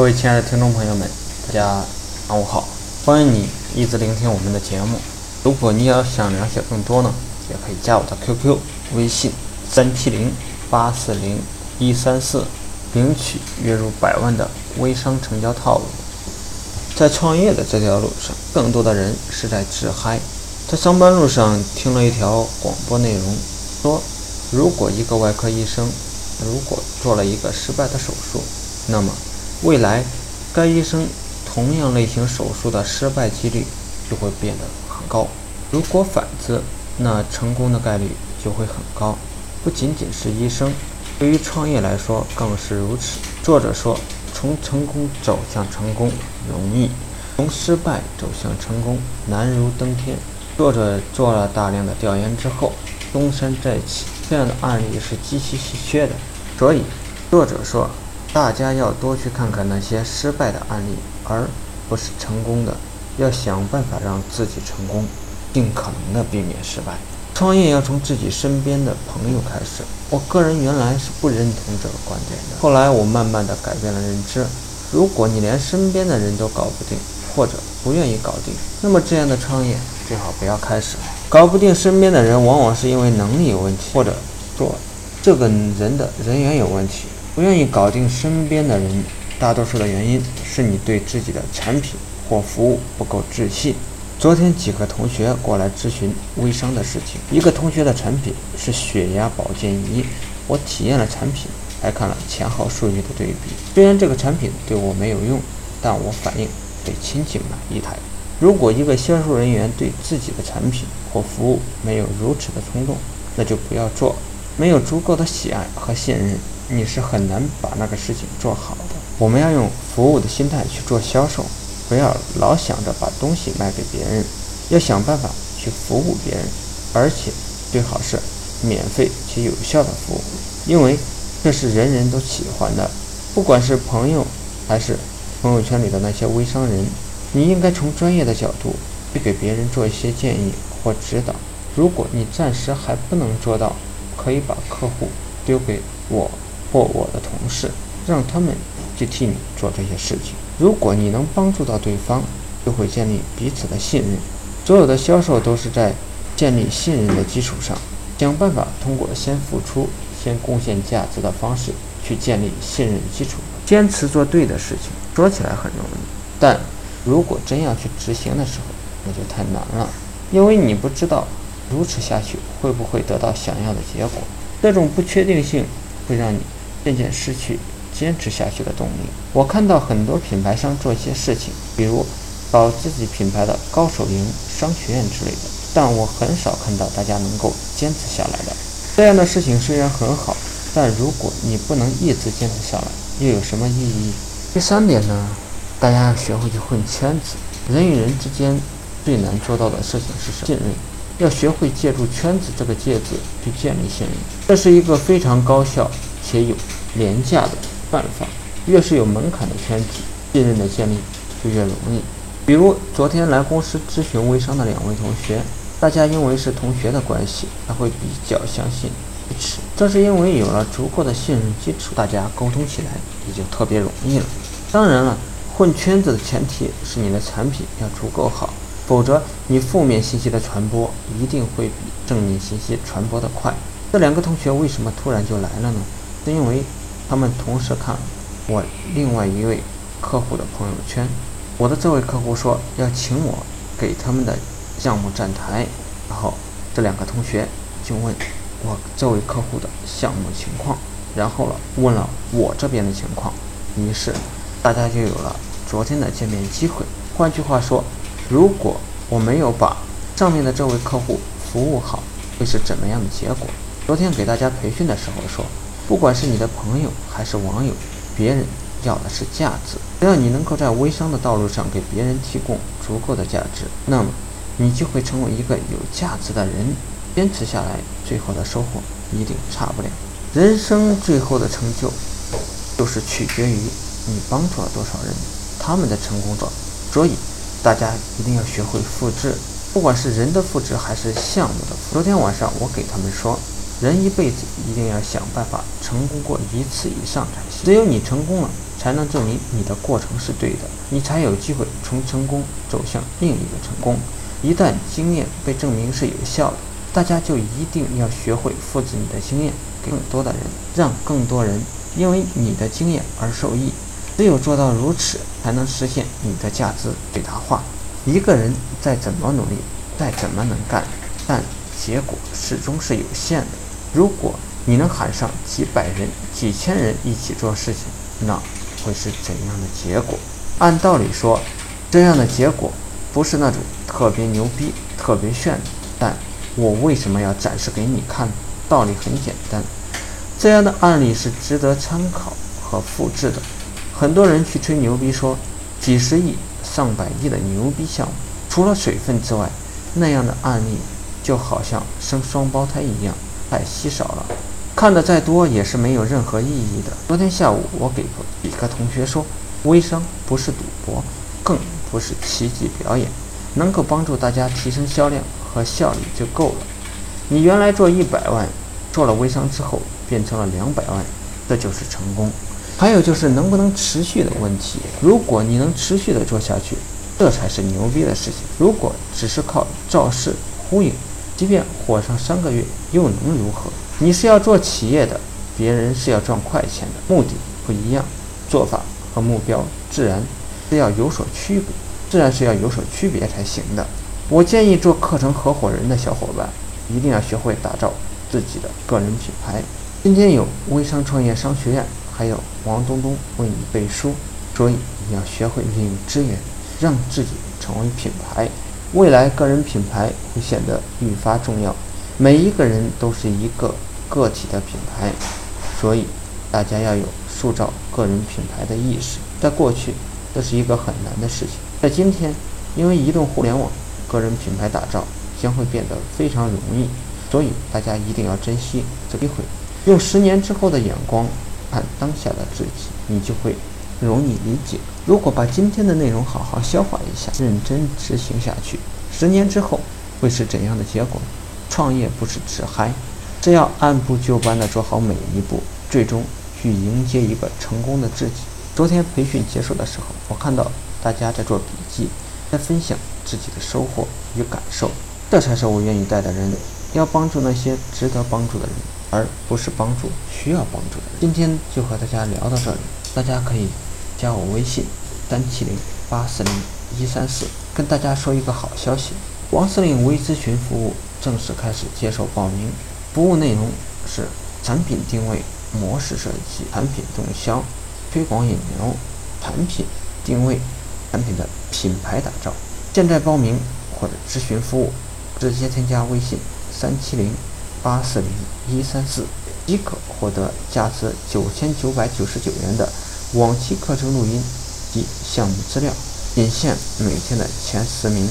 各位亲爱的听众朋友们，大家上午好，欢迎你一直聆听我们的节目。如果你要想了解更多呢，也可以加我的 QQ 微信三七零八四零一三四，领取月入百万的微商成交套路。在创业的这条路上，更多的人是在自嗨。在上班路上听了一条广播内容，说如果一个外科医生如果做了一个失败的手术，那么未来该医生同样类型手术的失败几率就会变得很高。如果反之，那成功的概率就会很高。不仅仅是医生，对于创业来说更是如此。作者说。从成功走向成功容易，从失败走向成功难如登天。作者做了大量的调研之后，东山再起这样的案例是极其稀缺的。所以，作者说，大家要多去看看那些失败的案例，而不是成功的。要想办法让自己成功，尽可能的避免失败。创业要从自己身边的朋友开始。我个人原来是不认同这个观点的，后来我慢慢的改变了认知。如果你连身边的人都搞不定，或者不愿意搞定，那么这样的创业最好不要开始。搞不定身边的人，往往是因为能力有问题，或者说这个人的人缘有问题。不愿意搞定身边的人，大多数的原因是你对自己的产品或服务不够自信。昨天几个同学过来咨询微商的事情。一个同学的产品是血压保健仪，我体验了产品，还看了前后数据的对比。虽然这个产品对我没有用，但我反映给亲戚买一台。如果一个销售人员对自己的产品或服务没有如此的冲动，那就不要做。没有足够的喜爱和信任，你是很难把那个事情做好的。我们要用服务的心态去做销售。不要老想着把东西卖给别人，要想办法去服务别人，而且最好是免费且有效的服务，因为这是人人都喜欢的。不管是朋友还是朋友圈里的那些微商人，你应该从专业的角度去给别人做一些建议或指导。如果你暂时还不能做到，可以把客户丢给我或我的同事，让他们去替你做这些事情。如果你能帮助到对方，就会建立彼此的信任。所有的销售都是在建立信任的基础上，想办法通过先付出、先贡献价值的方式去建立信任基础。坚持做对的事情，说起来很容易，但如果真要去执行的时候，那就太难了，因为你不知道如此下去会不会得到想要的结果。这种不确定性会让你渐渐失去。坚持下去的动力。我看到很多品牌商做一些事情，比如搞自己品牌的高手营商学院之类的，但我很少看到大家能够坚持下来的。这样的事情虽然很好，但如果你不能一直坚持下来，又有什么意义？第三点呢，大家要学会去混圈子。人与人之间最难做到的事情是什么？信任。要学会借助圈子这个介质去建立信任，这是一个非常高效且有廉价的。办法越是有门槛的圈子，信任的建立就越容易。比如昨天来公司咨询微商的两位同学，大家因为是同学的关系，他会比较相信彼此。正是因为有了足够的信任基础，大家沟通起来也就特别容易了。当然了，混圈子的前提是你的产品要足够好，否则你负面信息的传播一定会比正面信息传播的快。这两个同学为什么突然就来了呢？是因为。他们同时看我另外一位客户的朋友圈，我的这位客户说要请我给他们的项目站台，然后这两个同学就问我这位客户的项目情况，然后了问了我这边的情况，于是大家就有了昨天的见面机会。换句话说，如果我没有把上面的这位客户服务好，会是怎么样的结果？昨天给大家培训的时候说。不管是你的朋友还是网友，别人要的是价值。只要你能够在微商的道路上给别人提供足够的价值，那么你就会成为一个有价值的人。坚持下来，最后的收获一定差不了。人生最后的成就，就是取决于你帮助了多少人，他们的成功者。所以，大家一定要学会复制，不管是人的复制还是项目的。昨天晚上我给他们说。人一辈子一定要想办法成功过一次以上才行。只有你成功了，才能证明你的过程是对的，你才有机会从成功走向另一个成功。一旦经验被证明是有效的，大家就一定要学会复制你的经验给更多的人，让更多人因为你的经验而受益。只有做到如此，才能实现你的价值最大化。一个人再怎么努力，再怎么能干，但结果始终是有限的。如果你能喊上几百人、几千人一起做事情，那会是怎样的结果？按道理说，这样的结果不是那种特别牛逼、特别炫。但我为什么要展示给你看？道理很简单，这样的案例是值得参考和复制的。很多人去吹牛逼，说几十亿、上百亿的牛逼项目，除了水分之外，那样的案例就好像生双胞胎一样，太稀少了。看的再多也是没有任何意义的。昨天下午，我给几个同学说，微商不是赌博，更不是奇迹表演，能够帮助大家提升销量和效率就够了。你原来做一百万，做了微商之后变成了两百万，这就是成功。还有就是能不能持续的问题。如果你能持续的做下去，这才是牛逼的事情。如果只是靠造势忽悠，即便火上三个月，又能如何？你是要做企业的，别人是要赚快钱的，目的不一样，做法和目标自然是要有所区别，自然是要有所区别才行的。我建议做课程合伙人的小伙伴，一定要学会打造自己的个人品牌。今天有微商创业商学院。还有王东东为你背书，所以你要学会利用资源，让自己成为品牌。未来个人品牌会显得愈发重要。每一个人都是一个个体的品牌，所以大家要有塑造个人品牌的意识。在过去，这是一个很难的事情。在今天，因为移动互联网，个人品牌打造将会变得非常容易。所以大家一定要珍惜这机会，用十年之后的眼光。看当下的自己，你就会容易理解。如果把今天的内容好好消化一下，认真执行下去，十年之后会是怎样的结果？创业不是只嗨，只要按部就班地做好每一步，最终去迎接一个成功的自己。昨天培训结束的时候，我看到大家在做笔记，在分享自己的收获与感受，这才是我愿意带的人。要帮助那些值得帮助的人。而不是帮助需要帮助的人。今天就和大家聊到这里，大家可以加我微信三七零八四零一三四，跟大家说一个好消息：王司令微咨询服务正式开始接受报名。服务内容是产品定位、模式设计、产品动销、推广引流、产品定位、产品的品牌打造。现在报名或者咨询服务，直接添加微信三七零。八四零一三四即可获得价值九千九百九十九元的往期课程录音及项目资料，仅限每天的前十名。